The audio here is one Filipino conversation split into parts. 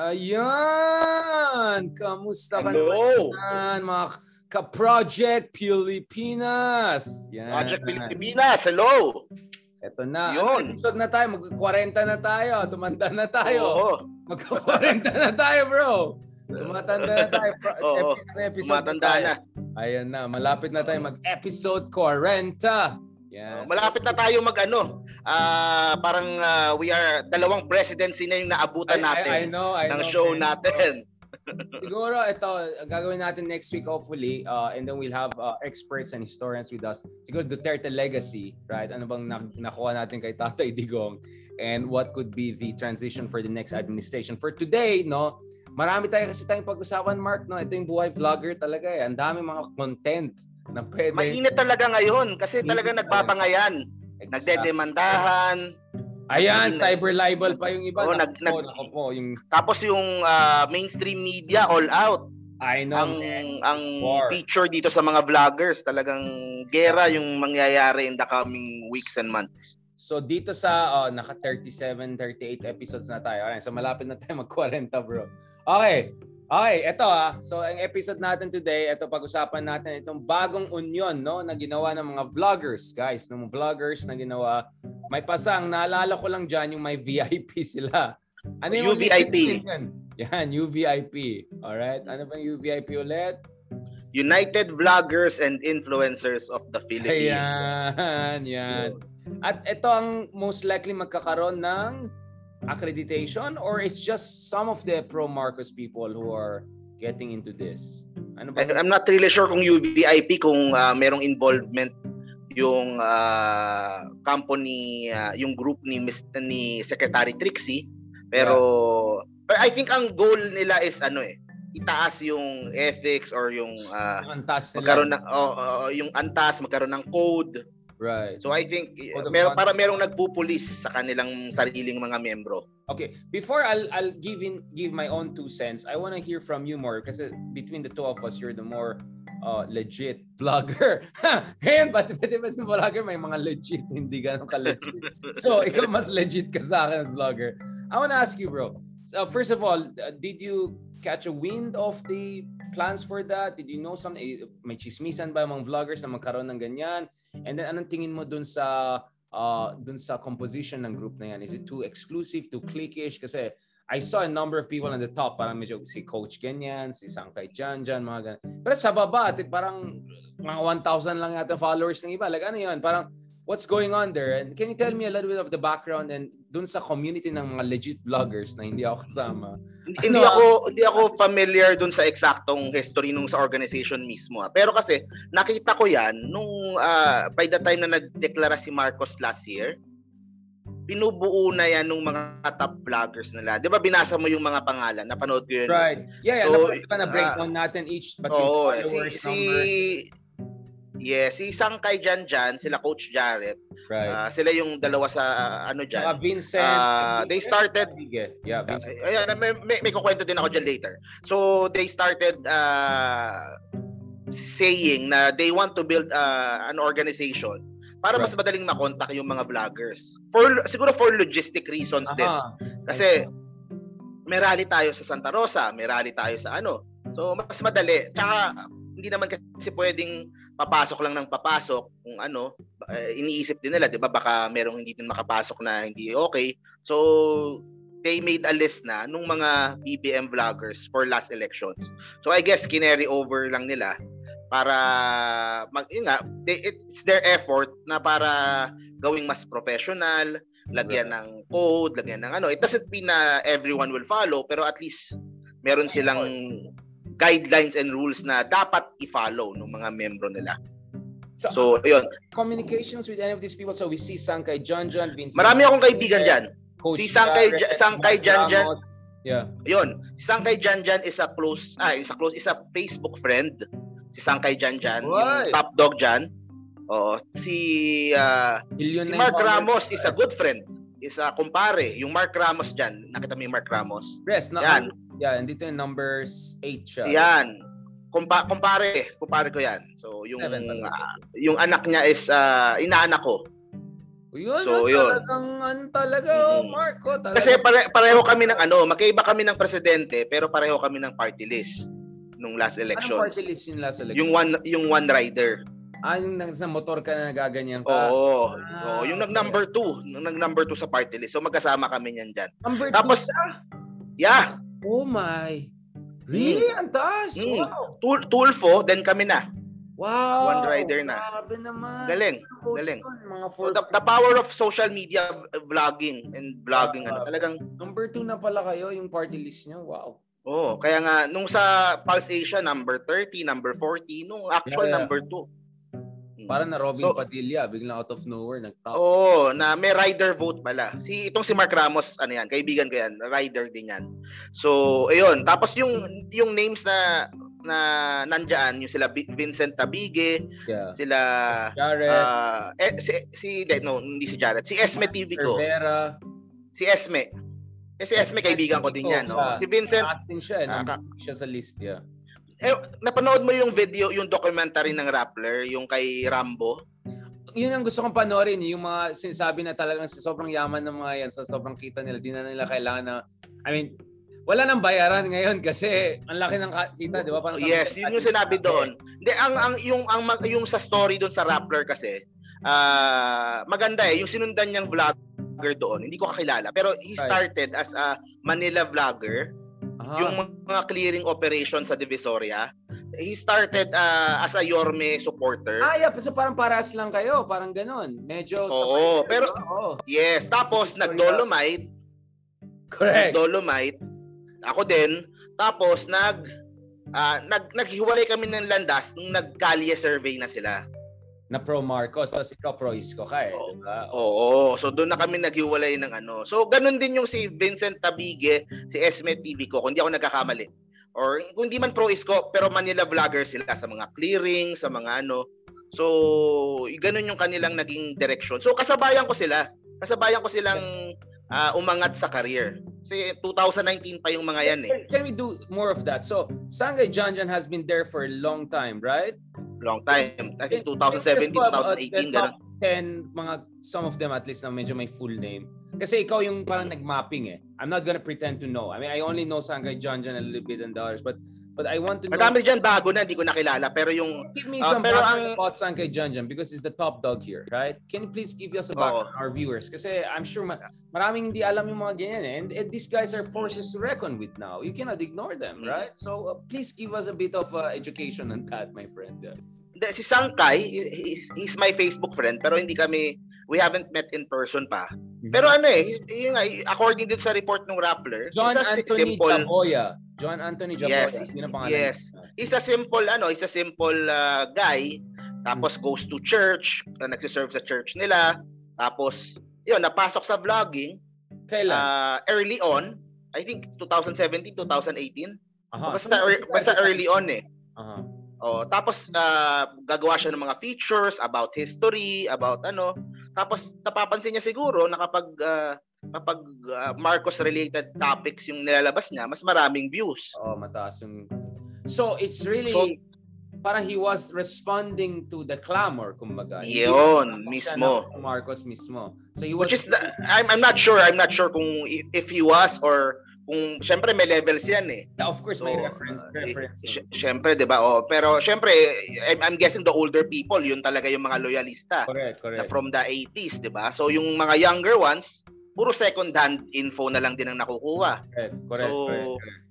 Ayan! Kamusta ka Hello! naman, mga ka-Project Pilipinas? Yan. Project Pilipinas, hello! Ito na. Yun. Episode na tayo. Mag-40 na tayo. Tumanda na tayo. Oo. Mag-40 na tayo, bro. Tumatanda na tayo. Pro- Oo. epi- episode Tumatanda tayo. na. Ayan na. Malapit na tayo mag-episode 40. Yan. Malapit na tayo mag ano. Ah, parang ah, we are dalawang presidency na yung naabutan I, I, I natin know, I ng know. show man. natin. Siguro ito, gagawin natin next week hopefully uh, and then we'll have uh, experts and historians with us. Siguro Duterte legacy, right? Ano bang na- nakuha natin kay Tatay Digong and what could be the transition for the next administration. For today, no, marami tayo kasi tayong pag-usapan, Mark, no? Ito yung buhay vlogger talaga eh. Ang dami mga content na pwede. Mainit talaga ngayon kasi talaga nagpapangayan. Exact. Nagdedemandahan. Ayan, cyber libel pa yung iba. Naku nag- po, nag- naku po, yung Tapos yung ah, mainstream media all out. I know, ang man. ang War. feature dito sa mga vloggers talagang gera yung mangyayari in the coming weeks and months. So dito sa uh, naka 37, 38 episodes na tayo. Alright, so malapit na tayo mag 40, bro. Okay. Okay, eto ah. So ang episode natin today, ito pag-usapan natin itong bagong union no na ginawa ng mga vloggers, guys, ng mga vloggers na ginawa. May pasang naalala ko lang diyan yung may VIP sila. Ano yung UVIP. Yan, Yan, UVIP. Alright, ano ba yung UVIP ulit? United Vloggers and Influencers of the Philippines. Ayan, yan. At ito ang most likely magkakaroon ng accreditation or it's just some of the pro-Marcos people who are getting into this? Ano ba? I'm not really sure kung UVIP kung ah, merong involvement yung ah, company ah, yung group ni ni Secretary Trixie pero but I think ang goal nila is ano eh itaas yung ethics or yung Ang antas magkaroon ng oh, oh, yung antas magkaroon ng code Right. so I think of mer para merong nagpupulis sa kanilang sariling mga membro Okay, before I'll I'll give in give my own two cents. I want to hear from you more kasi between the two of us, you're the more uh, legit vlogger. Ngayon, pati pati pati vlogger, may mga legit, hindi ganun ka-legit. So, ikaw mas legit ka sa akin as vlogger. I want to ask you, bro. So, first of all, uh, did you catch a wind of the plans for that? Did you know something? Eh, May chismisan ba mga vloggers na magkaroon ng ganyan? And then, anong tingin mo dun sa uh, dun sa composition ng group na yan? Is it too exclusive, too cliquish? Kasi I saw a number of people on the top, parang medyo si Coach ganyan, si Sangkay Jan Jan, mga ganyan. Pero sa baba, parang mga 1,000 lang yata followers ng iba. Like ano yun? Parang what's going on there? And can you tell me a little bit of the background and dun sa community ng mga legit vloggers na hindi ako kasama? Hindi hindi Ano, ako hindi ako familiar dun sa eksaktong history nung sa organization mismo. ah. Pero kasi nakita ko 'yan nung ah, by the time na nagdeklara si Marcos last year. Binubuo na 'yan nung mga top vloggers nila. 'Di ba binasa mo yung mga pangalan? Napanood ko 'yun. Right. Yeah, yeah. So, na, na breakdown natin each but yung si followers si Yeah, si Sangkay Jan Jan, sila Coach Jarrett. Right. ah, sila yung dalawa sa ah, ano Saka diyan. Vincent. Ah, they started. Yeah, Vincent. Ayan, may, may, may kukwento din ako dyan later. So, they started uh, saying na they want to build uh, an organization para mas madaling makontak yung mga vloggers. For siguro for logistic reasons din. Aha. Kasi may rally tayo sa Santa Rosa, may rally tayo sa ano. So mas madali. Tsaka hindi naman kasi pwedeng papasok lang ng papasok kung ano, eh, iniisip din nila, 'di ba? Baka merong hindi din makapasok na hindi okay. So they made a list na nung mga BBM vloggers for last elections. So I guess kinary over lang nila para mag yun nga, they, it's their effort na para gawing mas professional, lagyan ng code, lagyan ng ano. It doesn't mean na everyone will follow, pero at least meron silang guidelines and rules na dapat i-follow ng mga membro nila. So, So, yun. communications with any of these people. So we see Sangkay John John, Vincent. Marami akong kaibigan dyan. Coach Si Sangkay- Jarrett, Sangkay Jan. Ramos. Yeah. Yun. Si Sangkay Janjan is a close, ah, is a close, is a Facebook friend. Si Sangkay Janjan, Right. yung top dog dyan. Oo. Si, ah, Million si Mark Ramos is a good friend. Is a kumpare. Yung Mark Ramos dyan. Nakita mo yung Mark Ramos? Yes, na, Yan. Yeah, andito yung numbers 8 siya. Yan. Kumpa, kumpare. Kumpare ko yan. So, yung, Seven ah, yung anak niya is, ah, inaanak ko. Yun, So, yun. talagang ano talaga, oh. Marco. Talaga. Kasi pare, pareho kami ng ano, magkaiba kami ng presidente pero pareho kami ng party list nung last Anong elections. party list yung last election? Yung one yung one rider. Ah, yung nasa motor ka na nagaganyan ka. Oo. Ah, Oo, yung nag okay. number 2, nung nag number 2 sa party list. So magkasama kami niyan diyan. Number Tapos- two siya? Yeah, Oh my. Really? Ang taas. Mm. Wow. Tul Tulfo, then kami na. Wow. One rider na. Grabe naman. Galing. Galing. Mga So four. the, the power of social media v- vlogging and vlogging ano Ah. talagang Number two na pala kayo, yung party list nyo. Wow. oh, kaya nga nung sa Pulse Asia number 30, number 40, nung actual Yeah, yeah. number 2. Para na Robin So- Padilla, biglang out of nowhere, nag-top. Oo, na may rider vote pala. Si itong si Mark Ramos, ano yan, kaibigan ko yan, rider din yan. So, ayun, tapos yung yung names na na nandiyan, yung sila Vi- Vincent Tabige, Yeah. sila Jared, ah, eh, si si no, hindi si Jared, si Esme TV ko. Rivera. Si Esme. Eh, si Esme kaibigan ko din yan, no. Si Vincent, Acting siya, eh. Number siya sa list, yeah. Eh, napanood mo yung video, yung documentary ng Rappler, yung kay Rambo? Yun ang gusto kong panoorin, yung mga sinasabi na talagang sa sobrang yaman ng mga yan, sa sobrang kita nila, di na nila kailangan na, I mean, wala nang bayaran ngayon kasi ang laki ng kita, di ba? Parang Yes, yun yung sinabi doon. Hindi ang ang yung ang yung sa story doon sa Rappler kasi ah maganda eh yung sinundan niyang vlogger doon. Hindi ko kakilala pero he started as a Manila vlogger, Aha. yung mga clearing operation sa Divisoria. He started ah, as a Yorme supporter. Ah, yeah, so parang paras lang kayo, parang ganon. Medyo Oo, sabay- pero- Oo, Yes, tapos nag-Dolomite, correct. Dolomite. Ako din. Tapos nag ah, nag naghiwalay kami ng landas nung nag-Kalye survey na sila. Na pro Marcos, tapos ikaw pro Isko ka eh. Oo. Diba? Oo, so doon na kami naghiwalay ng ano. So ganun din yung si Vincent Tabige, si Esme TV ko, kung di ako nagkakamali. Or kung di man pro isko, pero Manila vlogger sila sa mga clearing, sa mga ano. So, ganun yung kanilang naging direction. So kasabayan ko sila. Kasabayan ko silang ah, umangat sa career. Kasi 2019 pa yung mga yan eh. Can, can we do more of that? So, Sangay Janjan has been there for a long time, right? Long time. I think Can- 2017, can you just go about 2018, the ganun. top 10, mga, some of them at least na medyo may full name. Kasi ikaw yung parang nag-mapping eh. I'm not gonna pretend to know. I mean, I only know Sangay Janjan a little bit and the others, but but I want to know. Madami dyan bago na, hindi ko nakilala. Pero yung Give me Ah, some pero ang- about Sangay Janjan because he's the top dog here, right? Can you please give us a background Oo. our viewers? Kasi I'm sure ma- maraming hindi alam yung mga ganyan eh. And, and these guys are forces to reckon with now. You cannot ignore them, Mm. right? So uh, please give us a bit of uh, education on that, my friend. Hindi, si Sangkay, he's, he's my Facebook friend, pero hindi kami, we haven't met in person pa. Pero ano eh, yun nga, according din sa report ng Rappler, John Anthony simple, Jaboya. John Anthony Jaboya. Yes, Yun ang pangalan yes. he's a simple, ano, he's a simple uh, guy, tapos goes to church, uh, nagsiserve sa church nila, tapos, yun, napasok sa vlogging, Kailan? uh, early on, I think 2017, 2018, Aha. basta, ear- basta early on eh. Aha. Oh, tapos ah, gagawa siya ng mga features about history, about ano. Tapos napapansin niya siguro na kapag ah, kapag ah, Marcos related topics yung nilalabas niya, mas maraming views. Oh, mataas yung... So, it's really... So- parang he was responding to the clamor, kumbaga. Yun, mismo. Marcos mismo. So, he was... Which is the, I'm I'm not sure, I'm not sure kung if he was or kung syempre may levels yan eh. Yeah, of course, may So, reference. uh, reference. Sy- syempre, 'di ba? Oh, pero syempre I'm, I'm guessing the older people, yun talaga yung mga loyalista. correct, na correct. from the 80s, 'di ba? So yung mga younger ones, puro second hand info na lang din ang nakukuha. Correct, correct, So, correct, correct.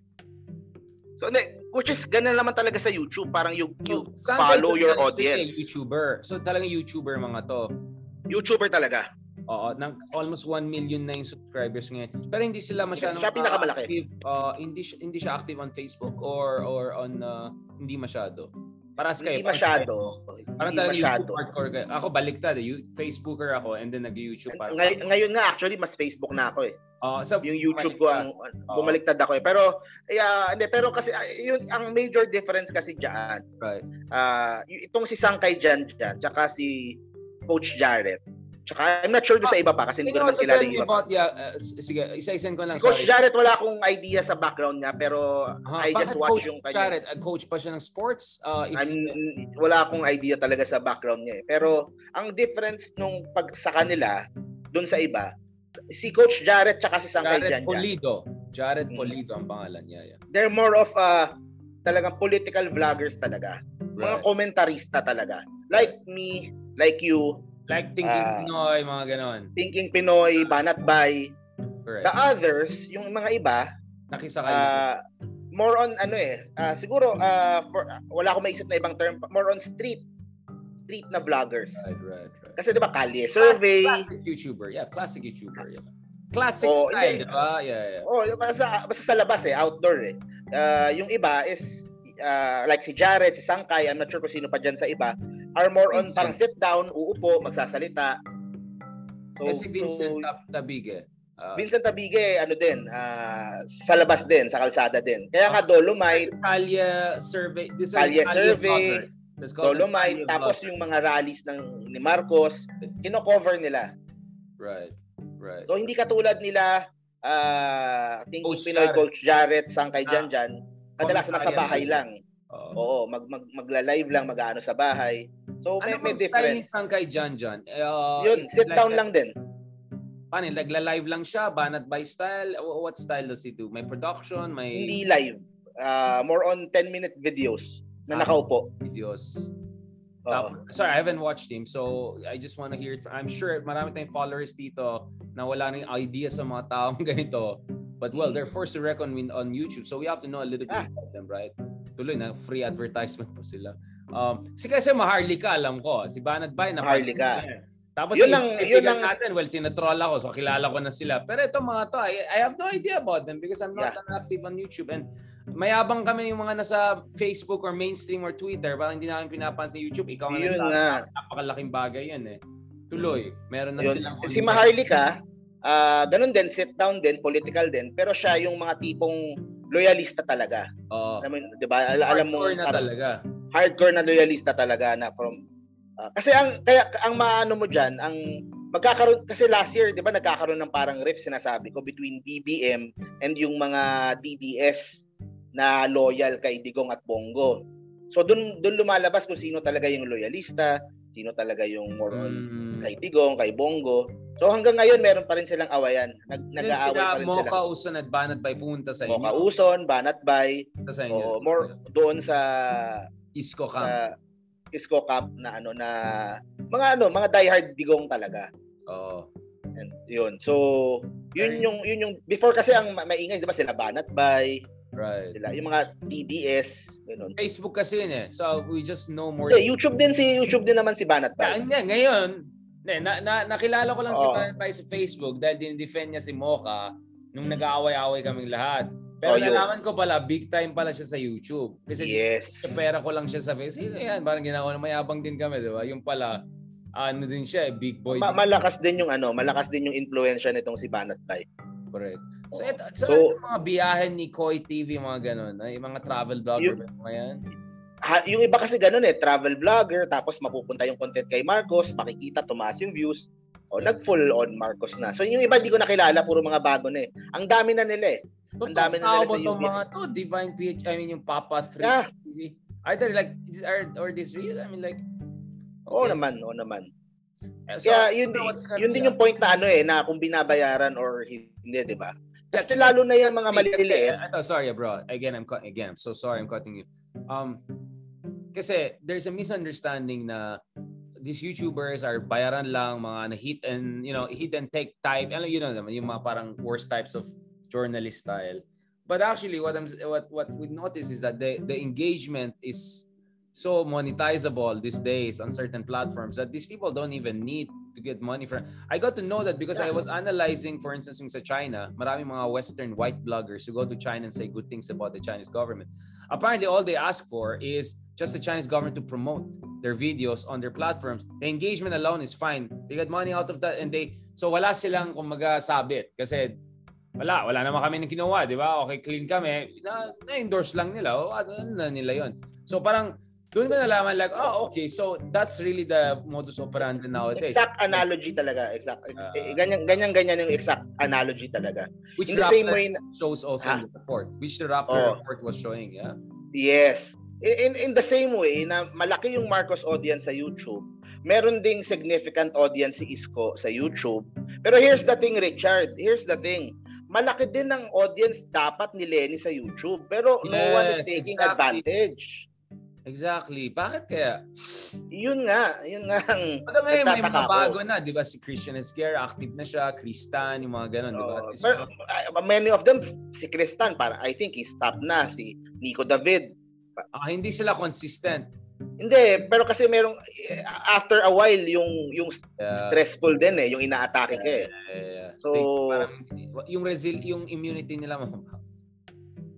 So which is ganun naman talaga sa YouTube, parang you, you So, follow your audience. YouTuber. So talagang YouTuber mga to. YouTuber talaga. Oo, ng almost 1 million na yung subscribers ngayon. Pero hindi sila masyadong siya pinakamalaki. active. uh, hindi siya- hindi siya active on Facebook or or on uh, hindi masyado. Paras kayo. Hindi masyado. Parang masyado. YouTube hardcore kayo. Ako baliktad eh. You- Facebooker ako and then nag-YouTube pa. Ngay- ngayon nga actually mas Facebook na ako eh. Oo, so, Yung YouTube ko ang bumaliktad ako eh. Pero yeah, hindi pero kasi ah, yun ang major difference kasi diyan. right. Ah, y- itong si Sangkay Jan Jan, tsaka si Coach Jared. Tsaka I'm not sure doon sa iba pa kasi hindi ko naman kilala yung iba. About, yeah, uh, sige, isa-isahin ko lang. Coach sorry. Jared, wala akong idea sa background niya pero Huh? I just Bakit watch Coach yung kanya. Jared, uh, coach pa siya ng sports? Uh, is, I'm, wala akong idea talaga sa background niya eh. Pero ang difference nung pag sa kanila doon sa iba, si Coach Jared tsaka si Sangkay Jared Polido. Jared Mm. Polido ang pangalan niya. Yeah. they're more of uh, talagang political vloggers talaga. Mga Right. komentarista talaga. Like me, like you, Like Thinking Ah. Pinoy, mga ganon. Thinking Pinoy, Banat Bay. Correct. The others, yung mga iba, Nakisakay. uh, more on ano eh, uh, siguro uh, for, wala akong maisip na ibang term, more on street street na vloggers. right, right, right. Kasi 'di ba kalye survey, Classic, classic YouTuber. Yeah, classic YouTuber. Yeah. Classic Oh, style, hindi. di ba? Yeah, yeah. oh, basta, basta sa labas eh, outdoor eh. Uh, yung iba is uh, like si Jared, si Sangkay, I'm not sure kung sino pa dyan sa iba, are more on parang sit down, uupo, magsasalita. So, Kasi Vincent so, Tab- Tabige. Uh, Vincent Tabige, ano din, ah, sa labas din, sa kalsada din. Kaya nga Dolomite, Kalye survey. This Kalye survey, Dolomite, tapos yung mga rallies ng ni Marcos, kino-cover nila. Right, right. So hindi katulad nila ah Thinking Coach Pinoy Jared. Coach Jared, Sangkay Ah. Jan Jan, kadalasan nasa bahay lang. Oo, mag, mag magla-live lang, mag-aano sa bahay. So may, ano may bang style ni difference. Sangkay Jan Jan? Uh, Yun, sit like down lang din. Paano, nagla-live lang siya? Banat by style? Wh- What style does he do? May production? May Hindi live. Ah, more on 10 minute videos na Ah. nakaupo. videos? Tap- sorry, I haven't watched him. So, I just want to hear it. From, I'm sure marami tayong followers dito na wala nang idea sa mga taong ganito. But well, they're forced to reckon on YouTube. So, we have to know a little bit Ah. about them, right? Tuloy na, free advertisement pa sila. Um, si kasi Maharlika, alam ko. Si Banat Bay, na Maharlika. Tapos Yun ang- yun ang- natin, well, tinatroll ako, so kilala ko na sila. Pero itong mga to, I, I have no idea about them because I'm not Yeah. that active on YouTube. And mayabang kami yung mga nasa Facebook or mainstream or Twitter, parang hindi namin pinapansin YouTube. Ikaw nga nagsabi sa akin, napakalaking bagay yun eh. Tuloy, meron na Yun. silang... Si Maharlika, ah ganun din, sit down din, political din, pero siya yung mga tipong loyalista talaga. Oo. Alam mo, 'di ba? Al- alam mo na talaga. Hardcore na loyalista talaga na from ah, kasi ang kaya ang maano mo diyan, ang magkakaroon kasi last year, 'di ba, nagkakaroon ng parang rift sinasabi ko between BBM and yung mga DDS na loyal kay Digong at Bongo. So doon doon lumalabas kung sino talaga yung loyalista, sino talaga yung more on Mm. kay Digong, kay Bongo. So hanggang ngayon meron pa rin silang awayan. Nag nag-aaway pa rin Mocha sila. Uson at Banat by punta sa Mocha inyo. Uson, Banat Bay, sa inyo. o more doon sa Isko Camp. sa Isco Cup na ano na mga ano, mga diehard digong talaga. Oo. And yun. So, yun yung yun yung before kasi ang ma- maingay 'di ba sila Banat Bay, Right. sila yung mga DDS, ganun. Facebook kasi yun eh. So, we just know more. Eh, YouTube din si YouTube din naman si Banat Yeah, Bay. hindi, ngayon, na, na, nakilala ko lang si Oo. Banat Bay sa Facebook dahil dinidefend niya si Mocha nung nag-aaway-aaway kaming lahat. Pero Oh, nalaman ko pala, big time pala siya sa YouTube. Kasi Yes. pera ko lang siya sa Facebook. Yan? Parang ginawa na mayabang din kami, di ba? Yung pala, ano din siya, eh, big boy. Ma- din. malakas din yung ano, malakas din yung influensya nitong si Banat Bay. Correct. So, ito, so, So- ito mga biyahe ni Koi TV, mga ganun. Ay, mga travel vlogger mga yan? Ha, yung iba kasi ganun eh, travel vlogger, tapos mapupunta yung content kay Marcos, makikita, tumaas yung views, o nag-full on Marcos na. So yung iba di ko nakilala, puro mga bago na eh. Ang dami na nila eh. Ang dami na nila sa UBS. mga to? Divine PH, I mean yung Papa 3 Yeah. TV. Are there like, is, are, or this real? I mean like, Oo naman, oo naman. So, Kaya yun, yun be din yung point na ano eh, na kung binabayaran or hindi, di ba? Kasi lalo na yung mga maliliit. Ito, sorry bro. Again, I'm cut- again, I'm so sorry I'm cutting you. Um kasi there's a misunderstanding na these YouTubers are bayaran lang mga na hit and you know hit and take type ano you know naman yung mga parang worst types of journalist mm. style. But actually what I'm what what we notice is that the the engagement is so monetizable these days on certain platforms that these people don't even need to get money from. I got to know that because I was analyzing for instance yung sa China maraming mga western white bloggers who go to China and say good things about the Chinese government. Apparently all they ask for is just the Chinese government to promote their videos on their platforms. The engagement alone is fine. They get money out of that and they so wala silang kumaga sabit kasi wala, wala naman kami nang ginawa, di ba? Okay, clean kami. Na, na-endorse lang nila. O, ano, ano na nila yon So parang Doon ko nalaman like, oh, okay, so that's really the modus operandi nowadays. Exact analogy talaga. Exact. Ah. eh, ganyan, ganyan, ganyan yung exact analogy talaga. Which In the same way, na- shows also Ah. in the report. Which the Rappler Oh. report was showing, yeah. yes. In, in the same way na malaki yung Marcos audience sa YouTube, meron ding significant audience si Isko sa YouTube. Pero here's the thing, Richard. Here's the thing. Malaki din ang audience dapat ni Lenny sa YouTube. Pero no one is Yes, taking exactly. advantage. Exactly. Bakit kaya? Yun nga. Yun nga ang Pero ngayon may mga bago na, di ba? Si Christian Esquer, active na siya. Kristan, yung mga ganun, di ba? Pero uh, many of them, si Kristan, para I think he's top na. Si Nico David. ah, hindi sila consistent. Hindi, pero kasi merong, eh, after a while, yung yung Yeah. stressful din eh, yung inaatake ka eh. Eh, So- think parang, yung resil yung immunity nila mababa.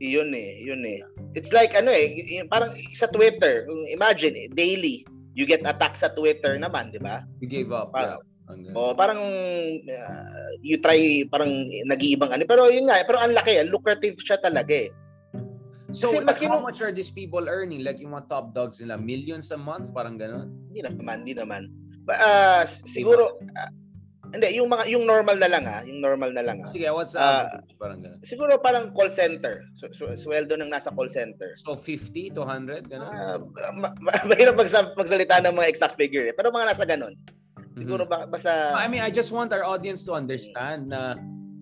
Yun eh, yun eh. It's like ano eh, parang sa Twitter, imagine eh, daily, you get attacked sa Twitter naman, di ba? You gave up. Parang- yeah. Ang ganun. O parang uh, you try parang nag-iibang ano, pero yun nga, pero ang laki, eh, lucrative siya talaga eh. So, kasi like, how much are these people earning? Like yung mga top dogs nila, millions a month? Parang ganun? Hindi naman, hindi naman. Ba, ah, siguro ah, hindi, yung mga yung normal na lang ah, yung normal na lang ah. Sige, what's the Ah, average? Parang ganun. Siguro parang call center. So, so, sweldo ng nasa call center. So, 50 to 100? Ganun? Ah, ma- ma- mahirap magsa- magsalita ng mga exact figure eh. Pero mga nasa ganun. Siguro Mhm. ba, basta I mean, I just want our audience to understand na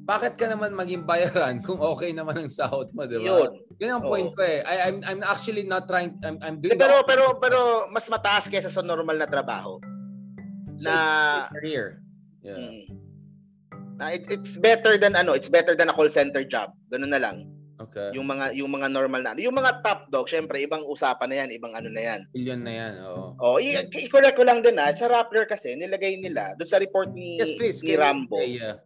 bakit ka naman maging bayaran kung okay naman ang sahod mo, di ba? yun. Yun ang Oo. point ko eh. I, I'm, I'm actually not trying, I'm, I'm Eh, doing Pero the pero pero mas mataas kaysa sa normal na trabaho. so, na- career. Yeah. Mm. Na it, it's better than ano, it's better than a call center job. Ganun na lang. Okay. Yung mga yung mga normal na. Yung mga top dog, syempre ibang usapan na yan, ibang ano na yan. Billion na yan, oo. Oh, i- i-correct ko lang din ah, sa Rappler kasi nilagay nila doon sa report ni Yes, please. ni Rambo. Yeah.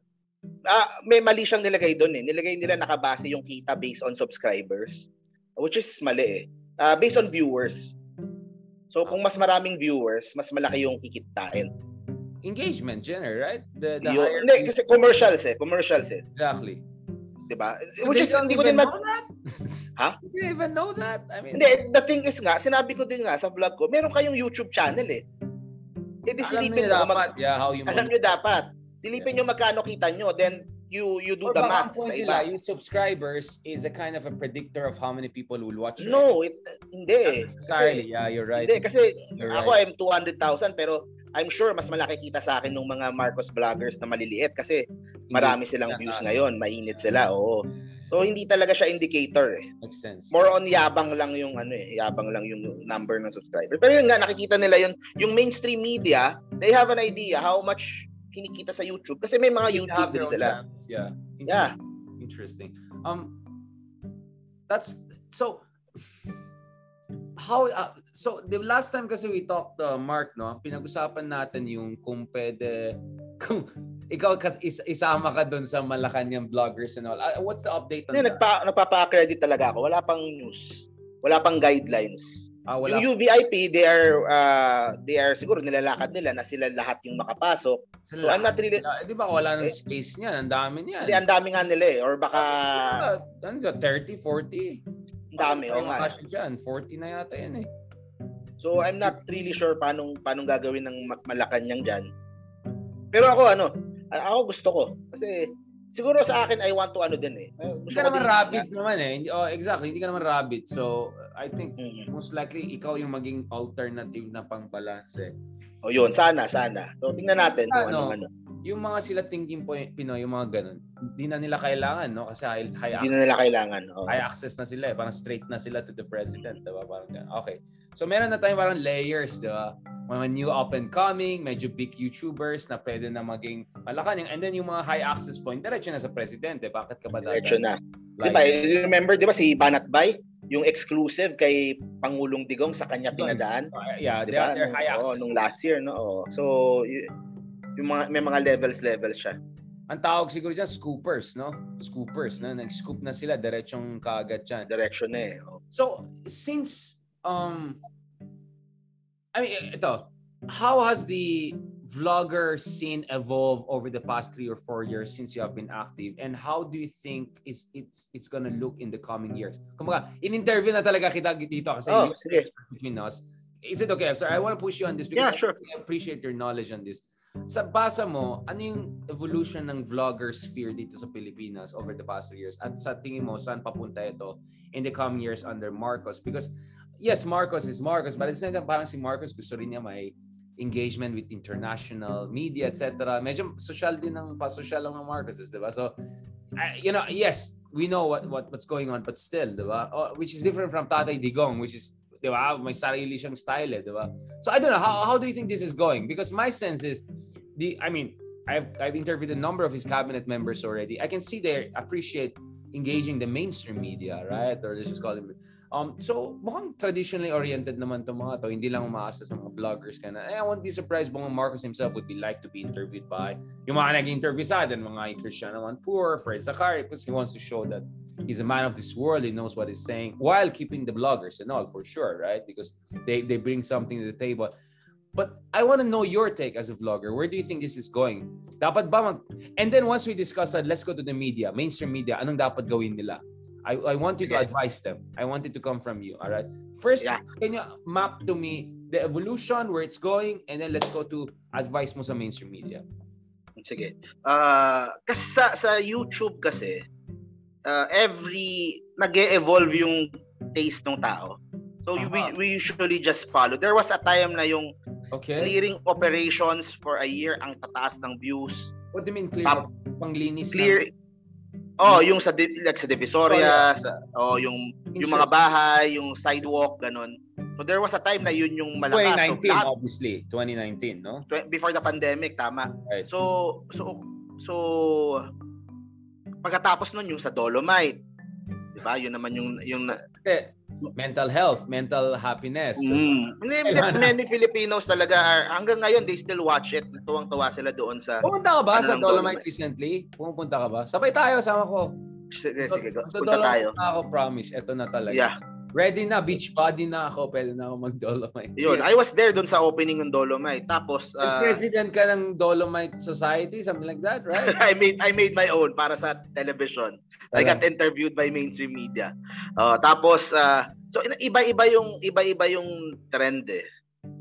Ah, may mali siyang nilagay doon eh. Nilagay nila nakabase yung kita based on subscribers, which is mali eh. Ah, based on viewers. So kung mas maraming viewers, mas malaki yung kikitain. Engagement, Jenner, right? The, the Yun- higher Hindi, kasi commercials eh, commercials eh, Exactly. 'di ba? But Which is hindi ko din ma- know that? Ha? They don't even know that? I mean, Hindi, the thing is nga, sinabi ko din nga sa vlog ko, meron kayong YouTube channel eh. Eh di alam nyo, dapat, mag- yeah, how you alam nyo dapat. Silipin nyo magkano kita nyo, then you you do Or the math point sa nila, iba. yung subscribers is a kind of a predictor of how many people will watch. right? No, it, hindi. Not necessarily. Yeah, you're right. Hindi, kasi You're ako right. I'm 200,000 pero I'm sure mas malaki kita sa akin ng mga Marcos vloggers na maliliit kasi marami silang views ngayon, mainit sila, oo. So hindi talaga siya indicator eh. Makes sense. More on yabang lang yung ano eh, yabang lang yung number ng subscribers. Pero yun nga nakikita nila yun, yung mainstream media, they have an idea how much kinikita sa YouTube kasi may mga YouTube din sila. channels, Yeah. Yeah. Interesting. Um, that's so. How uh, so the last time kasi we talked uh, Mark no pinag-usapan natin yung kung pwede kung ikaw kas is, isama ka doon sa Malacanang vloggers and all. Uh, what's the update on Hindi, that? nagpa, nagpapa-accredit talaga ako. Wala pang news. Wala pang guidelines. Ah, wala. Yung UVIP, they are, uh, they are siguro nilalakad nila na sila lahat yung makapasok. Sila So, I'm not really- sila. Eh, di ba wala ng Eh, space niyan? Ang dami niyan. Hindi, ang dami nga nila eh. Or baka, ano, 30, 40. ang dami. Oo nga. dyan? 40 na yata yan eh. So, I'm not really sure paano, paano gagawin ng Ma- Malacanang dyan. Pero ako, ano, ako gusto ko. Kasi, siguro sa akin, I want to ano din eh. Eh, Hindi gusto ka naman din- rabbit naman eh. Oh, exactly. Hindi ka naman rabbit. So, I think most likely ikaw yung maging alternative na pang-balance eh. O yun, sana, sana. So, tingnan natin kung Ano? ano. Yung mga sila thinking po Pinoy, yung mga ganun, hindi na nila kailangan, no? Kasi high, high, Hindi access, na nila kailangan. Oh. high access na sila eh. Parang straight na sila to the president, diba? Parang ganun. Okay. So, meron na tayong parang layers, diba? Mga new up and coming, medyo big YouTubers na pwede na maging malakan. And then yung mga high access point, diretso na sa presidente. Bakit ka ba Diretso na. Like, Diba, remember, di ba si Banat Bay? Yung exclusive kay Pangulong Digong sa kanya pinadaan. yeah, Di they're, they're high access. nung last year, no? Oo. So, yung mga, may mga levels, levels siya. Ang tawag siguro dyan, scoopers, no? Scoopers, no? Nag-scoop na sila, diretsong kaagad dyan. Direction na eh. So, since, um, I mean, ito, how has the vlogger scene evolved over the past three or four years since you have been active? And how do you think is it's it's gonna look in the coming years? Kumbaga, in-interview na talaga kita dito kasi Oh, you're expert between us. is it okay? I'm sorry, I want to push you on this because yeah, sure. I appreciate your knowledge on this. Sa basa mo, ano yung evolution ng vlogger sphere dito sa Pilipinas over the past three years? At sa tingin mo, saan papunta ito in the coming years under Marcos? Because, yes, Marcos is Marcos, but it's not parang si Marcos gusto rin niya may engagement with international media, etc. Medyo social din ng pa-social ng Marcoses, di ba? So, you know, yes, we know what, what what's going on, but still, di ba? Oh, which is different from Tatay Digong, which is di ba? May sarili siyang style, eh, di ba? So I don't know, how, how do you think this is going? Because my sense is, the I mean, I've, I've interviewed a number of his cabinet members already. I can see they appreciate engaging the mainstream media, right? Or let's just call them. Um, so, mukhang traditionally oriented naman itong mga to. Hindi lang umaasa sa mga bloggers ka na, eh, I won't be surprised kung Marcos himself would be like to be interviewed by yung mga nag-interview sa atin, mga Cristiano Manpur, Fred Zakari, because he wants to show that he's a man of this world, he knows what he's saying, while keeping the bloggers and all, for sure, right? Because they, they bring something to the table. But I want to know your take as a vlogger. Where do you think this is going? Dapat ba mag... And then once we discuss that, let's go to the media, mainstream media. Anong dapat gawin nila? I, I want you to advise them. I want it to come from you. All right. First, yeah. can you map to me the evolution, where it's going, and then let's go to advice mo sa mainstream media. Sige. Uh, kasi sa, sa YouTube kasi, uh, every, nag evolve yung taste ng tao. So uh-huh. we, we usually just follow. There was a time na yung okay. clearing operations for a year ang tataas ng views. What do you mean clear? Pap- panglinis clear, ng Oh, yung sa like sa Divisoria, sa oh yung yung mga bahay, yung sidewalk ganun. So there was a time na yun yung malakas. 2019 so, lahat, obviously, 2019, no? Before the pandemic, tama. Right. So so so pagkatapos nun yung sa Dolomite. 'Di ba? Yun naman yung yung eh, mental health, mental happiness. Mm. Many Filipinos talaga are, hanggang ngayon they still watch it. Tuwang-tuwa sila doon sa Pumunta ka ba ano sa Dolomite, Dolomite recently? Pumunta ka ba? Sabay tayo, sama ko. Sige, sige. Punta tayo. Na ako, promise. Ito na talaga. Yeah. Ready na, beach body na ako. Pwede na ako mag-Dolomite. Yun, I was there doon sa opening ng Dolomite. Tapos, uh, president ka ng Dolomite Society, something like that, right? I made I made my own para sa television. I got interviewed by mainstream media. Uh, tapos uh, so iba-iba yung iba-iba yung trend eh.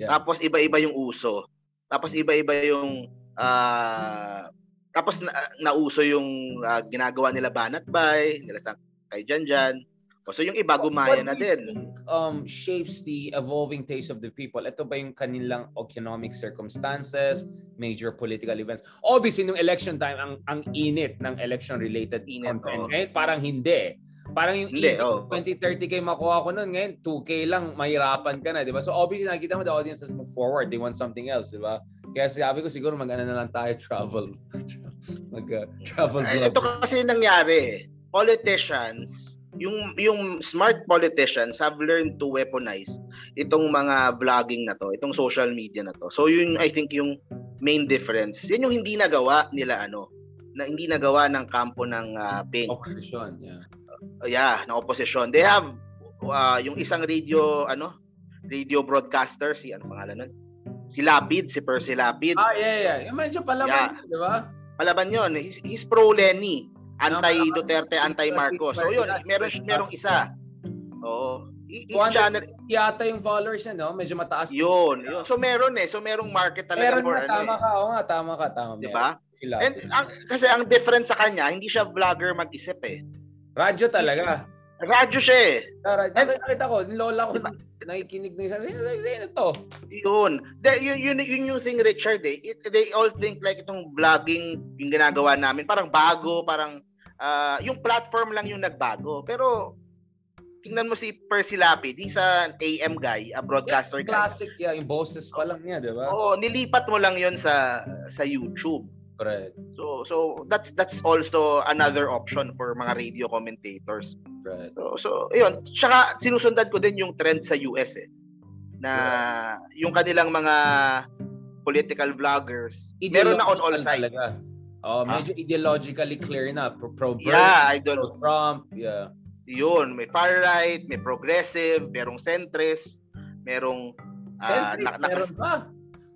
Yeah. Tapos iba-iba yung uso. Tapos iba-iba yung uh, tapos na, nauso yung uh, ginagawa nila Banat Bay, nila sa kay Janjan. So yung iba gumaya na din. Think, um, shapes the evolving taste of the people? Ito ba yung kanilang economic circumstances, major political events? Obviously, nung election time, ang ang init ng election-related content. Oh. Ngayon, parang hindi. Parang yung hindi, oh. 20-30K makuha ko nun, ngayon 2K lang, mahirapan ka na, di ba? So obviously, nakikita mo the audiences move forward. They want something else, di ba? Kaya sabi ko siguro mag-ano na lang tayo, travel. mag uh, travel. Ito kasi nangyari, politicians, yung yung smart politicians have learned to weaponize itong mga vlogging na to, itong social media na to. So yun I think yung main difference. Yan yung hindi nagawa nila ano, na hindi nagawa ng kampo ng uh, pink. Opposition, yeah. Uh, yeah, ng opposition. They have uh, yung isang radio ano, radio broadcaster si ano pangalan nun? Si Lapid, si Percy Lapid. Ah, yeah, yeah. Yung medyo palaban, yeah. di ba? Palaban yun. He's, he's pro Lenny anti-Duterte, anti-Marcos. So yun, meron merong isa. Oo. Each channel yata yung followers niya, no? Medyo mataas. Yun, yun. So meron eh. So merong market talaga meron for na, ano. Tama eh. ka, oo nga, tama ka, tama. Di ba? And ang, kasi ang difference sa kanya, hindi siya vlogger mag-isip eh. Radyo talaga. Radyo siya eh. Nakita ko, lola ko, diba? nakikinig ng isang, sino, sino to? Yun. The, yun, yun, yun yung thing, Richard eh. It, they all think like itong vlogging, yung ginagawa namin, parang bago, parang uh, yung platform lang yung nagbago. Pero tingnan mo si Percy Lapid, he's an AM guy, a broadcaster yeah, classic, guy. yeah, yung boses pa lang niya, 'di ba? Oo, nilipat mo lang 'yon sa sa YouTube. Correct. So so that's that's also another option for mga radio commentators. Right. So so ayun, tsaka sinusundan ko din yung trend sa US eh na yeah. yung kanilang mga political vloggers, meron na on all sides. Talaga. Oh, medyo huh? ideologically clear na pro, pro yeah, I don't... pro Trump, yeah. Yun, may far right, may progressive, merong centrist, merong uh, centrist, na, meron pa.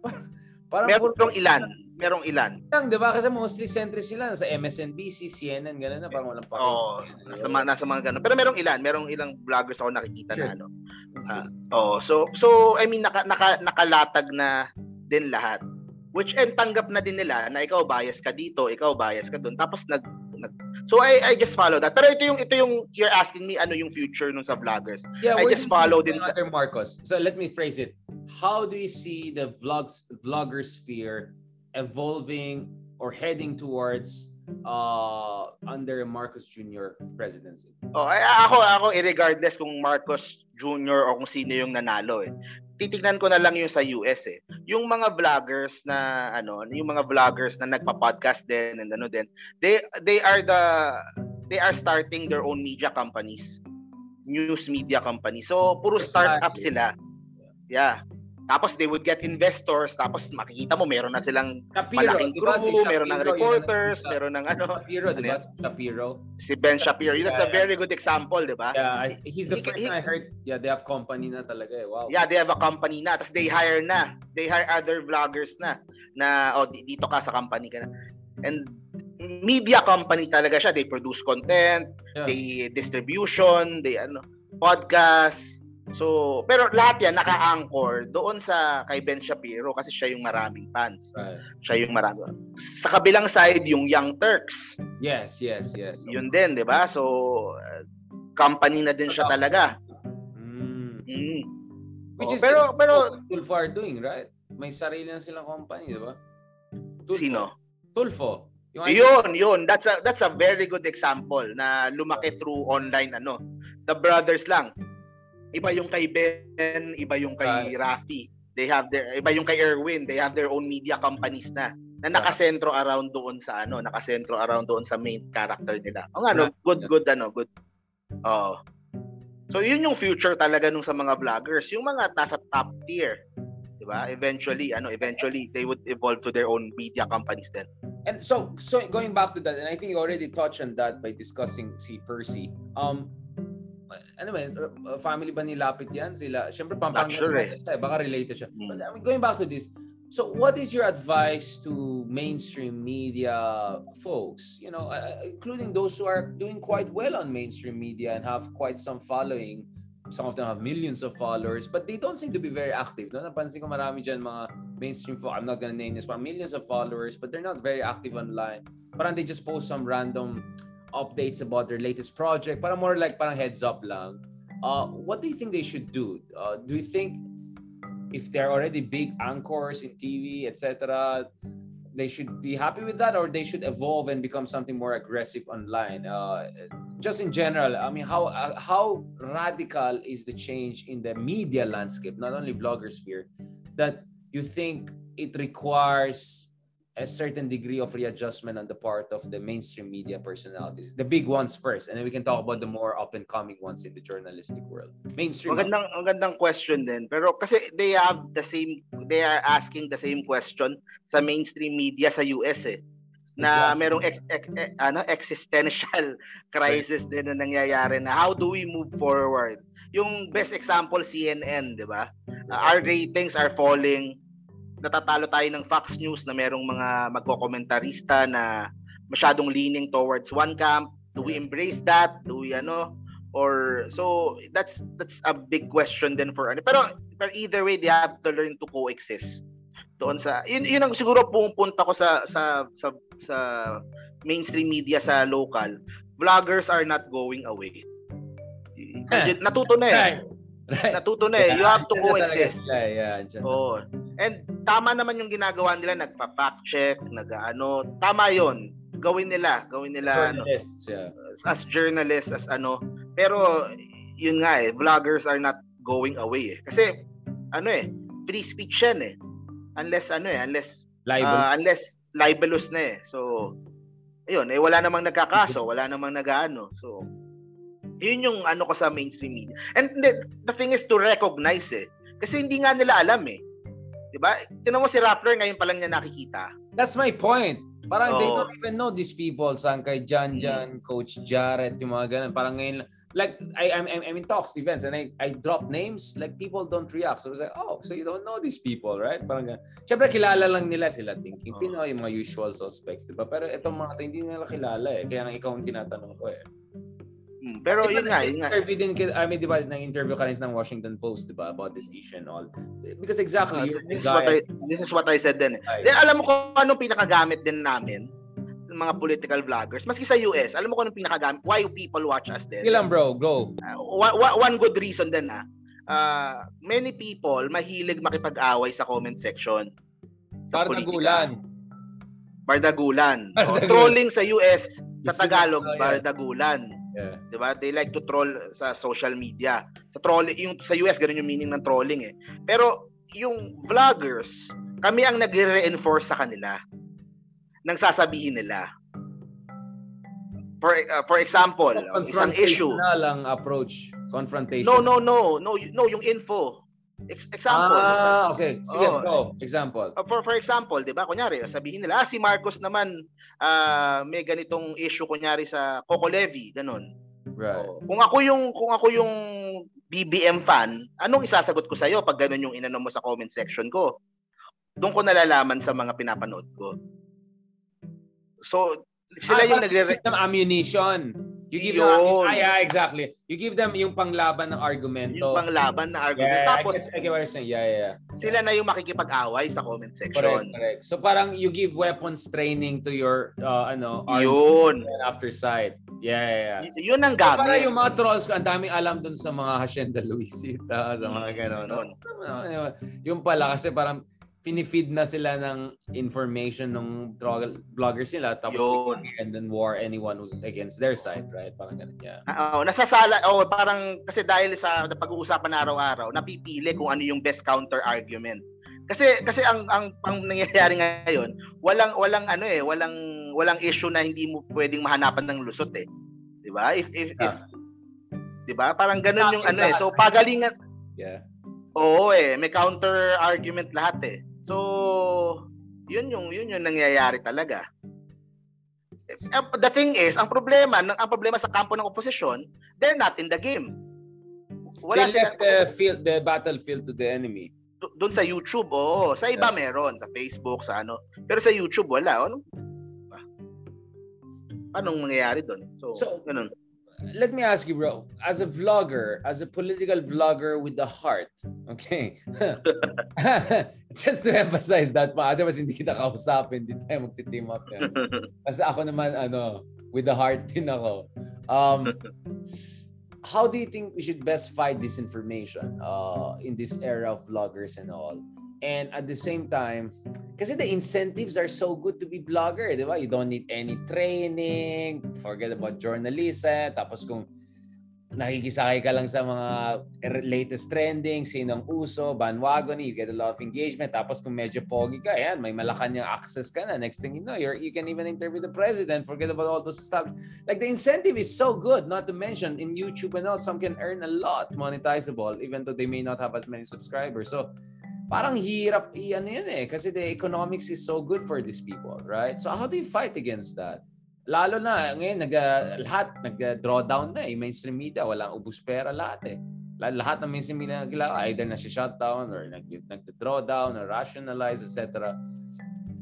Parang merong ilan. merong ilan. Lang, di ba? Kasi mostly centrist sila sa MSNBC, CNN, gano'n na parang walang pakialam. Oo, nasa, mga, nasa mga ganun. Pero merong ilan, merong ilang vloggers ako nakikita Sure. na ano. Ah, oh, so so I mean naka, naka nakalatag na din lahat. Which and tanggap na din nila na ikaw bias ka dito, ikaw bias ka doon. Tapos nag, nag So I I just follow that. Pero ito yung ito yung you're asking me ano yung future nung sa vloggers. Yeah, I just follow din sa- Marcos. So let me phrase it. How do you see the vlogs vlogger sphere evolving or heading towards uh under Marcos Jr. presidency? Oh, ay, ako ako irregardless kung Marcos Jr. o kung sino yung nanalo eh. Titignan ko na lang yung sa US eh. Yung mga vloggers na ano, yung mga vloggers na nagpa-podcast din and ano din, they they are the they are starting their own media companies. News media companies. So puro startup sila. Yeah. Tapos they would get investors, tapos makikita mo meron na silang Shapiro, malaking di ba? Si crew, meron ng Shapiro, reporters, nakikita. meron ng ano, Shapiro, di Ano ba? Shapiro. si Ben Shapiro. That's a very good example, di ba? Yeah, he's the He- first he- I heard. Yeah, they have company na talaga eh. Wow. Yeah, they have a company na. Tapos they hire na. They hire other vloggers na. Na, oh, di- dito ka sa company ka na. And media company talaga siya. They produce content, Yeah. they distribution, they ano, podcast. So, pero lahat yan naka-anchor doon sa kay Ben Shapiro kasi siya yung maraming fans. Right. Siya yung marami. Sa kabilang side, yung Young Turks. Yes, yes, yes. Yun din, di ba? So, company na din siya talaga. Mm. Mm. Which Oh, is pero- pero- Tulfo are doing, right? May sarili na silang company, di ba? Tulfo. Sino? Tulfo. Yung Yun, yun. That's a that's a very good example na lumaki through online ano. The brothers lang. Iba yung kay Ben, iba yung kay Rafi. They have their iba yung kay Erwin, they have their own media companies na na nakasentro around doon sa ano, nakasentro around doon sa main character nila. Ang ano, good good ano, good. Oh. So yun yung future talaga nung sa mga vloggers, yung mga nasa top tier. 'Di ba? Eventually, ano, eventually they would evolve to their own media companies then. And so, so going back to that, and I think you already touched on that by discussing si Percy. Um, ano ba, yun? Uh, family ba nilapit yan? Sila, syempre Pampanga. Not sure eh. eh, Baka related siya. But I mean, going back to this, so what is your advice to mainstream media folks? You know, including those who are doing quite well on mainstream media and have quite some following. Some of them have millions of followers, but they don't seem to be very active. No? Napansin ko marami dyan mga mainstream folk. I'm not gonna name this, but millions of followers, but they're not very active online. Parang they just post some random updates about their latest project. Parang more like parang heads up lang. Uh, what do you think they should do? Uh, do you think if they're already big anchors in TV, etc., they should be happy with that, or they should evolve and become something more aggressive online? Uh, just in general, I mean, how uh, how radical is the change in the media landscape, not only vlogger sphere, that you think it requires a certain degree of readjustment on the part of the mainstream media personalities, the big ones first, and then we can talk about the more up and coming ones in the journalistic world. Mainstream. Magandang magandang question din. Pero kasi they have the same they are asking the same question sa mainstream media sa US eh. Na Exactly. merong ex, ex- eh, ano existential crisis din na nangyayari na how do we move forward? Yung best example CNN, 'di ba? Uh, our ratings are falling. Natatalo tayo ng Fox News na merong mga magkokomentarista na masyadong leaning towards one camp. Do we embrace that? Do we ano? or so that's that's a big question then for ano pero, pero either way they have to learn to coexist doon sa yun, yun ang siguro pumupunta ko sa sa sa sa mainstream media sa local vloggers are not going away natuto na eh Right. Right. natuto na eh you have to coexist Yeah, na Oo. And tama naman yung ginagawa nila, nagpa-fact check, nag-ano, tama 'yon. Gawin nila, gawin nila ano, Journalists, yeah. as journalists as ano. Pero yun nga eh, vloggers are not going away eh. Kasi ano eh, free speech yan eh. Unless ano eh, unless Libel. ah, unless libelous na eh. So ayun, eh wala namang nagkakaso, wala namang nagaano. So yun yung ano ko sa mainstream media. And the, the thing is to recognize eh. Kasi hindi nga nila alam eh. 'Di ba? Tingnan mo si Rappler ngayon pa lang niya nakikita. That's my point. Parang they Oo. don't even know these people. Saan kay Jan Mm. Jan, Coach Jarrett, yung mga ganun. Parang ngayon, like, I, I'm, I'm, in talks, events, and I, I drop names, like, people don't react. So, it's like, oh, so you don't know these people, right? Parang ganun. Siyempre, kilala lang nila sila thinking. Oo. Pinoy, yung mga usual suspects, di ba? Pero itong mga hindi nila kilala eh. Kaya nga ikaw ang tinatanong ko eh. Hmm, Pero Di ba yun nga, yun nga. Interview din, I mean, di ba, nang-interview ka rin ng Washington Post, di ba, about this issue and all. Because exactly, you're the This is what. I, this is what I said eh. guy. Then, alam mo kung anong pinakagamit din namin ng mga political vloggers, maski sa US, alam mo kung anong pinakagamit, why people watch us? Sige lang bro, go. Uh, one, good reason din ah. Uh, many people mahilig makipag-away sa comment section. Sa politika. Bardagulan. Bardagulan. O, Bardagulan. trolling sa US, sa Tagalog, oh, bardagulan. Yeah. 'Di ba? They like to troll sa social media. Sa troll yung sa US ganun yung meaning ng trolling eh. Pero yung vloggers, kami ang nagre-reinforce sa kanila nang sasabihin nila. For uh, for example, isang issue. Confrontational ang approach. Confrontation. No, no, no, no, no, yung info. Ex- example. Ah, okay. Sige, Oo. go. Example. Uh, for for example, 'di ba? Kunyari, sabihin nila, ah si Marcos naman ah may ganitong issue kunyari sa Coco Levy, ganun. Right. Oo. Kung ako yung kung ako yung BBM fan, anong isasagot ko sa iyo pag ganun yung inano mo sa comment section ko? Doon ko nalalaman sa mga pinapanood ko. So, sila Ah, yung nagre ammunition. You give them, Yun. ah, yeah, exactly. You give them yung panglaban ng argumento. yung panglaban na argument. yeah, Tapos, I get, I get what you're saying. Yeah, yeah, yeah. sila na yung makikipag-away sa comment Correct, section. correct. So parang you give weapons training to your uh, ano, Yun. after side. Yeah, yeah, yeah. Y- yun ang gamit. yung mga trolls, ang daming alam dun sa mga Hacienda Luisita, sa mga gano'n. Ano, Yung pala, kasi parang finifeed na sila ng information ng vloggers nila tapos Yun. they- and then war anyone who's against their side, right? Parang ganun, yeah. Ah, Oo, nasasala, oh, parang kasi dahil sa pag-uusapan na araw-araw, napipili kung ano yung best counter argument. Kasi kasi ang ang ang nangyayari ngayon, walang walang ano eh, walang walang issue na hindi mo pwedeng mahanapan ng lusot eh. 'Di ba? If if, if Yeah. 'di ba? Parang ganun yung ano eh. So pagalingan Yeah. Oo eh, may counter argument lahat eh. So, yun yung yun yung nangyayari talaga. Eh, The thing is, ang problema, ng ang problema sa kampo ng oposisyon, they're not in the game. Wala they sila left the field, the battlefield to the enemy. doon sa YouTube, oo. Sa iba Yeah. meron, sa Facebook, sa ano. Pero sa YouTube wala. Ano? Anong mangyayari doon? So, So, ganun. Let me ask you, bro. As a vlogger, as a political vlogger with the heart, okay? Just to emphasize that pa, otherwise hindi kita kausapin, hindi tayo magti-team up yan. Kasi ako naman, ano, with the heart din ako. Um, how do you think we should best fight disinformation uh, in this era of vloggers and all? And at the same time, kasi the incentives are so good to be vlogger, di ba? You don't need any training, forget about journalism, tapos kung nakikisakay ka lang sa mga latest trending, sinong uso, bandwagon, you get a lot of engagement. Tapos kung medyo pogi ka, yan, may Malacanang access ka na. Next thing you know, you're, you can even interview the president, forget about all those stuff. Like the incentive is so good, not to mention in YouTube and all, some can earn a lot monetizable, even though they may not have as many subscribers. So, parang hirap i-ano yan eh, kasi the economics is so good for these people, right? So, how do you fight against that? Lalo na ngayon nag uh, lahat nag-draw down na eh. Mainstream media walang ubus pera lahat eh. La- Lahat ng mainstream media nagkila either na si shutdown or nag nag-draw down or rationalize etc.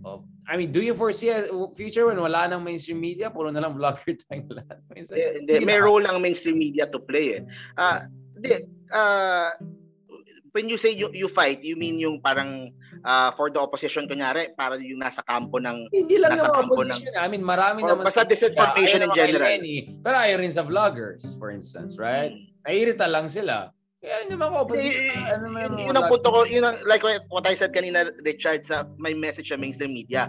Oh, I mean, do you foresee a future when wala nang mainstream media, puro na lang vlogger tayong lahat? Minsan, Eh, Hindi, may role ang mainstream media to play eh. Ah, hindi, ah, when you say you, you fight, you mean yung parang ah, for the opposition kunyari, para yung nasa kampo ng Hindi lang nasa naman opposition. I mean, marami naman. basta disinformation in general. Lenny, pero ayaw rin sa vloggers, for instance, right? Naiirita lang sila. Kaya hindi naman opposition. Eh, Ano naman yun, ang punto ko, yun ang, like what- I said kanina, Richard, sa my message sa mainstream media.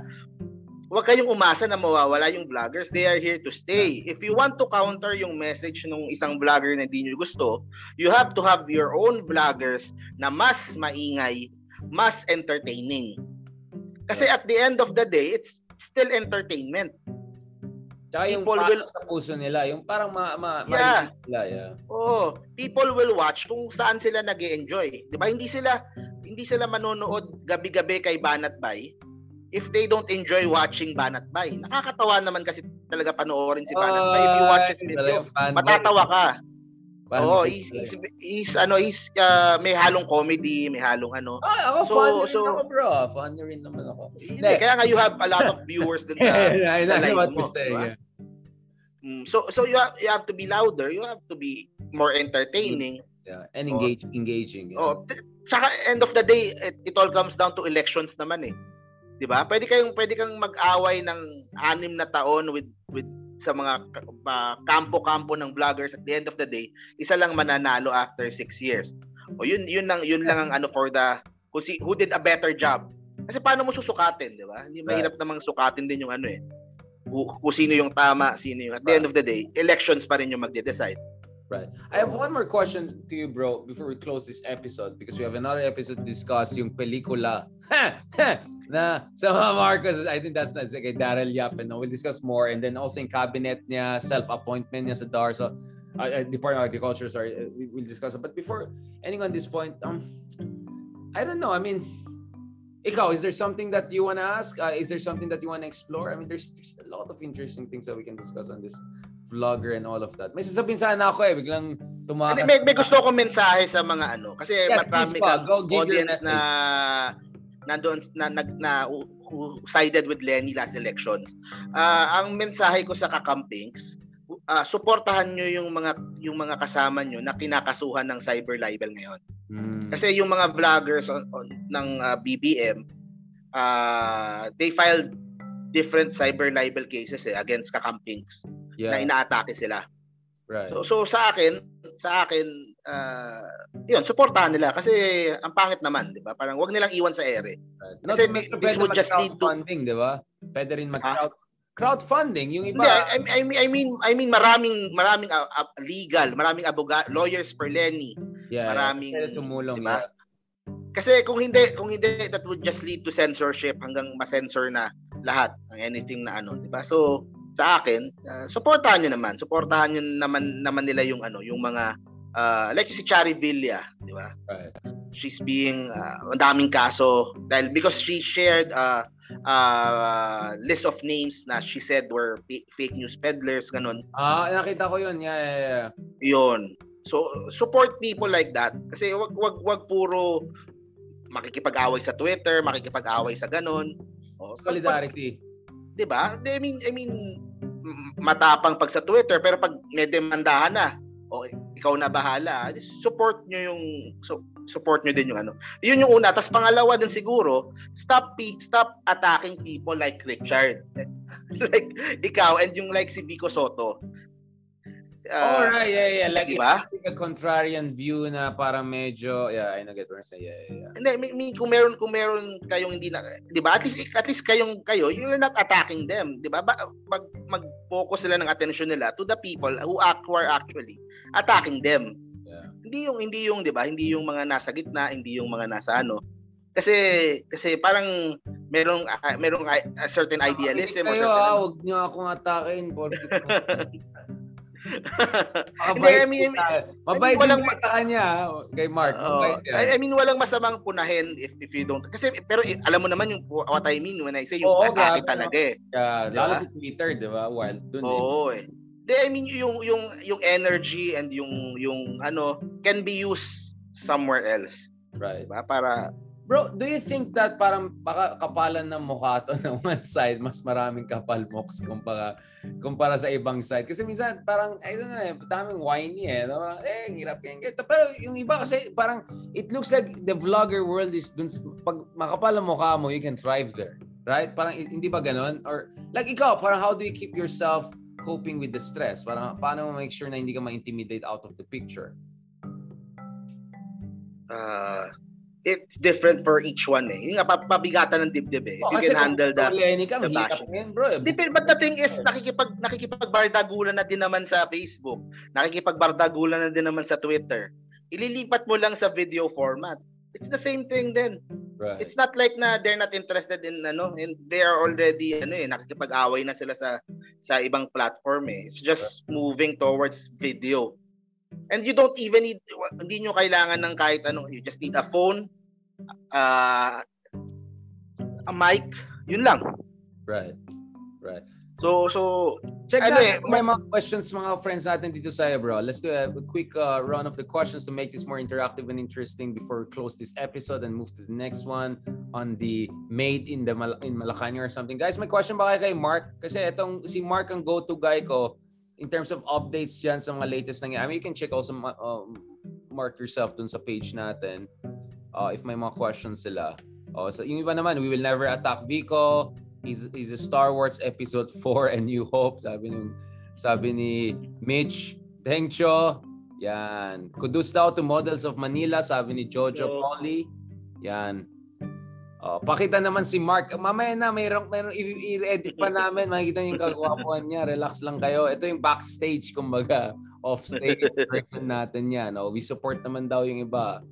Huwag kayong umasa na mawawala yung vloggers. They are here to stay. If you want to counter yung message ng isang vlogger na hindi nyo gusto, you have to have your own vloggers na mas maingay, mas entertaining. Kasi at the end of the day, it's still entertainment. Tsaka yung people pasok will- sa puso nila, yung parang ma, ma, Yeah. ma- nila, yeah. Oo, people will watch kung saan sila nag enjoy 'Di ba? Hindi sila hindi sila manonood gabi-gabi kay Banat Bay if they don't enjoy watching Banat Bay. Nakakatawa naman kasi talaga panoorin si Banat Bay. If you watch his video, matatawa ka. Oo, oh, he's, he's, he's, ano, he's, uh, may halong comedy, may halong ano. Ah, ako, so, funny so, rin ako, bro. Funny rin naman ako. Hindi, kaya nga you have a lot of viewers din sa, I know what mo. Say, diba? yeah. Mm, so so you have, you have to be louder, you have to be more entertaining. Yeah, and engage, oh. engaging. Yeah. Oh, saka end of the day, it, it all comes down to elections naman eh. 'Di ba? Pwede kayong pwede kang mag-away ng anim na taon with with sa mga uh, kampo-kampo ng vloggers at the end of the day, isa lang mananalo after six years. O yun yun lang yun lang ang ano for the who, si, who did a better job. Kasi paano mo susukatin, 'di ba? Hindi mahirap namang sukatin din yung ano eh kung sino yung tama, sino yung at the end of the day, elections pa rin yung magde-decide. Right. I have one more question to you, bro, before we close this episode because we have another episode to discuss yung pelikula na sa mga Marcos. I think that's, that's like Daryl Yap and we'll discuss more. And then also in cabinet niya, self-appointment niya sa DAR. So, uh, Department of Agriculture, sorry, uh, we, we'll discuss it. But before ending on this point, um, I don't know. I mean, Ikaw, is there something that you want to ask? Uh, is there something that you want to explore? I mean, there's, there's a lot of interesting things that we can discuss on this vlogger and all of that. May sasabihin sana ako eh, biglang tumakas. May, may gusto akong mensahe sa mga ano. Kasi yes, marami ka audience na nandoon na, na, na, who sided with Lenny last elections. Uh, ang mensahe ko sa kakampings, uh, suportahan nyo yung mga yung mga kasama nyo na kinakasuhan ng cyber libel ngayon. Mm. Kasi yung mga vloggers on, on ng uh, ah, BBM uh, they filed different cyber libel cases eh, against kakampings yeah. na inaatake sila. Right. So so sa akin, sa akin uh, 'yun, suportahan nila kasi ang pangit naman, 'di ba? Parang wag nilang iwan sa ere. Right. Kasi no, this would just need to funding, 'di ba? Pwede rin mag-crowd crowdfunding yung iba. Hindi, I, I mean I mean I mean maraming maraming uh, uh, legal, maraming abogado, lawyers for Lenny. Yeah. Maraming yeah. tumulong diba? yeah. Kasi kung hindi kung hindi that would just lead to censorship hanggang ma-censor na lahat ng anything na ano, 'di ba? So sa akin, uh, suportahan niyo naman. Suportahan niyo naman naman nila yung ano, yung mga uh, like si Chari Villa, 'di ba? Right. She's being uh, ang daming kaso dahil because she shared uh, uh, list of names na she said were fake news peddlers, ganun. Ah, nakita ko yun. Yeah, yeah, yeah. Yun. So, support people like that. Kasi wag, wag, wag puro makikipag-away sa Twitter, makikipag-away sa ganun. O, Solidarity. Pag, 'di ba? I mean, I mean matapang pag sa Twitter pero pag may demandahan na, o ikaw na bahala, support nyo yung so, support nyo din yung ano. Yun yung una. Tapos pangalawa din siguro, stop stop attacking people like Richard. like ikaw and yung like si Vico Soto. Uh, oh, right, yeah, yeah. Like, diba? a contrarian view na parang medyo, yeah, I know get what you're saying. Yeah, yeah, yeah. Hindi, may, may, kung meron, kung meron kayong hindi na, di ba? At least, at least kayong, kayo, you're not attacking them, di ba? Mag, mag-focus sila ng attention nila to the people who, act, who are actually attacking them. Yeah. Hindi yung, hindi yung, di ba? Hindi yung mga nasa gitna, hindi yung mga nasa ano. Kasi, kasi parang merong uh, merong a certain idealism. Kayo, or certain, ah, huwag niyo akong atakin. Hindi, I mean, mabait I mean, walang, sa kanya, kay Mark. Uh, I, I mean, walang masamang punahin if, if you don't. Kasi, pero alam mo naman yung what I mean when I say yung Oo, atake talaga eh. Yeah, diba? Lalo sa Twitter, di ba? Wild dun eh. Oo eh. Di, I mean, yung, yung, yung energy and yung, yung ano, can be used somewhere else. Right. Diba? Para, Bro, do you think that parang baka kapalan ng mukha to ng one side, mas maraming kapal moks kumpara, kumpara sa ibang side? Kasi minsan parang, I don't know, eh, daming whiny eh. No? Eh, hirap kayong get. Pero yung iba kasi parang, it looks like the vlogger world is dun, pag makapal ang mukha mo, you can thrive there. Right? Parang hindi ba ganun? Or like ikaw, parang how do you keep yourself coping with the stress? Parang paano mo make sure na hindi ka ma-intimidate out of the picture? Uh, it's different for each one eh. Yung pabigatan ng dibdib eh. If oh, you can handle the Lenny kang hirap ngayon, bro. Depende, but the thing is, nakikipag, nakikipagbardagulan na din naman sa Facebook. Nakikipagbardagulan na din naman sa Twitter. Ililipat mo lang sa video format. It's the same thing then. Right. It's not like na they're not interested in ano and they are already ano eh nakikipag-away na sila sa sa ibang platform eh. It's just moving towards video. And you don't even need, hindi nyo kailangan ng kahit ano. You just need a phone, uh, a mic, Yun lang. Right. Right. So, so, Check Ano eh, may mga questions mga friends natin dito sa bro. Let's do a quick uh, run of the questions to make this more interactive and interesting before we close this episode and move to the next one on the made in the Mal- in Malacanang or something. Guys, may question ba kayo kay Mark? Kasi itong si Mark ang go-to guy ko in terms of updates dyan sa mga latest nangyayari. I mean, you can check also uh, mark yourself dun sa page natin uh, if may mga questions sila. Oh, so yung iba naman, we will never attack Vico. He's, he's a Star Wars Episode 4 and New Hope. Sabi nung sabi ni Mitch Dengcho. Yan. Kudus daw to Models of Manila. Sabi ni Jojo Yo. Polly. Yan. Oh, pakita naman si Mark. Mamaya na, mayroong, mayroong i-edit pa namin. Makikita niyo yung kagwapuan niya. Relax lang kayo. Ito yung backstage, kumbaga. Off-stage version natin yan. Oh, we support naman daw yung iba.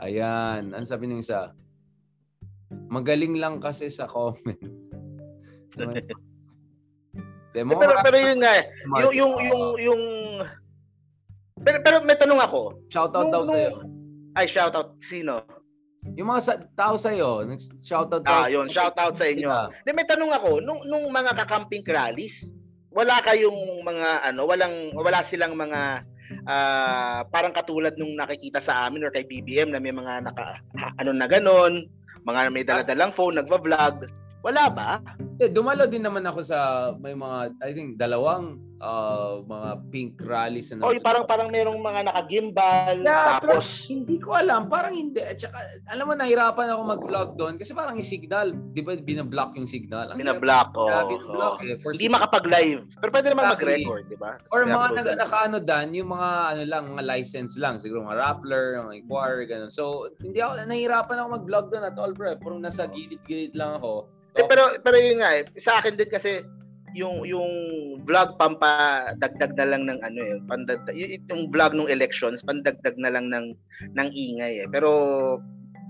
Ayan. Ano sabi ng isa? Magaling lang kasi sa comment. Demo pero, pero yun nga, eh, yung, yung, yung, yung, pero, pero may tanong ako. shoutout Nung- daw nung- sa'yo. Ay, shout out. Sino? Yung mga sa, tao sa'yo, shoutout daw. Ah, yun, shout out sa inyo. Hindi, may tanong ako, nung, nung mga kakamping rallies, wala kayong mga, ano, walang, wala silang mga, ah, parang katulad nung nakikita sa amin or kay BBM na may mga naka, ano na ganon, mga may daladalang phone, nagva-vlog. Wala ba? Eh, dumalo din naman ako sa may mga I think dalawang uh, mga pink rallies na O yung parang parang merong mga naka-gimbal, Yeah, pero tapos hindi ko alam, parang hindi. At saka, alam mo, nahirapan ako mag-vlog doon kasi parang yung signal, di ba, binablock yung signal. Ang hirap binablock. Oh, oh. binablock eh. For Hindi makapag-live. Pero pwede naman Exactly. mag-record, di ba? Or mga nag, nakaano dan, yung mga ano lang, mga license lang, siguro mga Rappler, mga Inquirer, ganun. So, hindi ako nahirapan ako mag-vlog doon at all, bro. Puro nasa gilid-gilid lang ako. Eh, pero pero yun nga eh, sa akin din kasi yung yung vlog pampadagdag na lang ng ano eh, pandagdag yung vlog ng elections pandagdag na lang ng ng ingay eh. Pero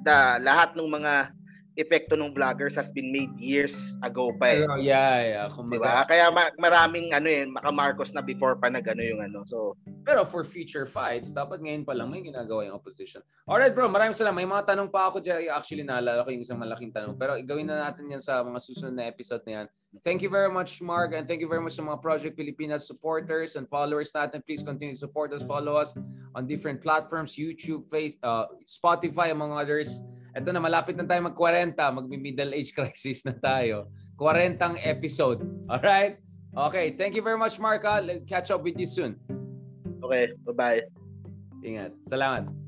da lahat ng mga epekto ng vloggers has been made years ago pa eh. Pero yeah, yeah. Kumbaga, ba? Kaya ma- maraming ano eh, maka-Marcos na before pa na gano yung ano. So, Pero for future fights, dapat ngayon pa lang may ginagawa yung opposition. Alright bro, maraming salamat. May mga tanong pa ako dyan. Actually, naalala ko yung isang malaking tanong. Pero gawin na natin yan sa mga susunod na episode na yan. Thank you very much, Mark. And thank you very much sa mga Project Pilipinas supporters and followers natin. Please continue to support us. Follow us on different platforms, YouTube, face, uh, Spotify, among others. Ito na, malapit na tayo mag-40. Magmi-middle age crisis na tayo. 40 episode. Alright? Okay, thank you very much, Mark. ah. Catch up with you soon. okay, bye-bye. Ingat. Salamat.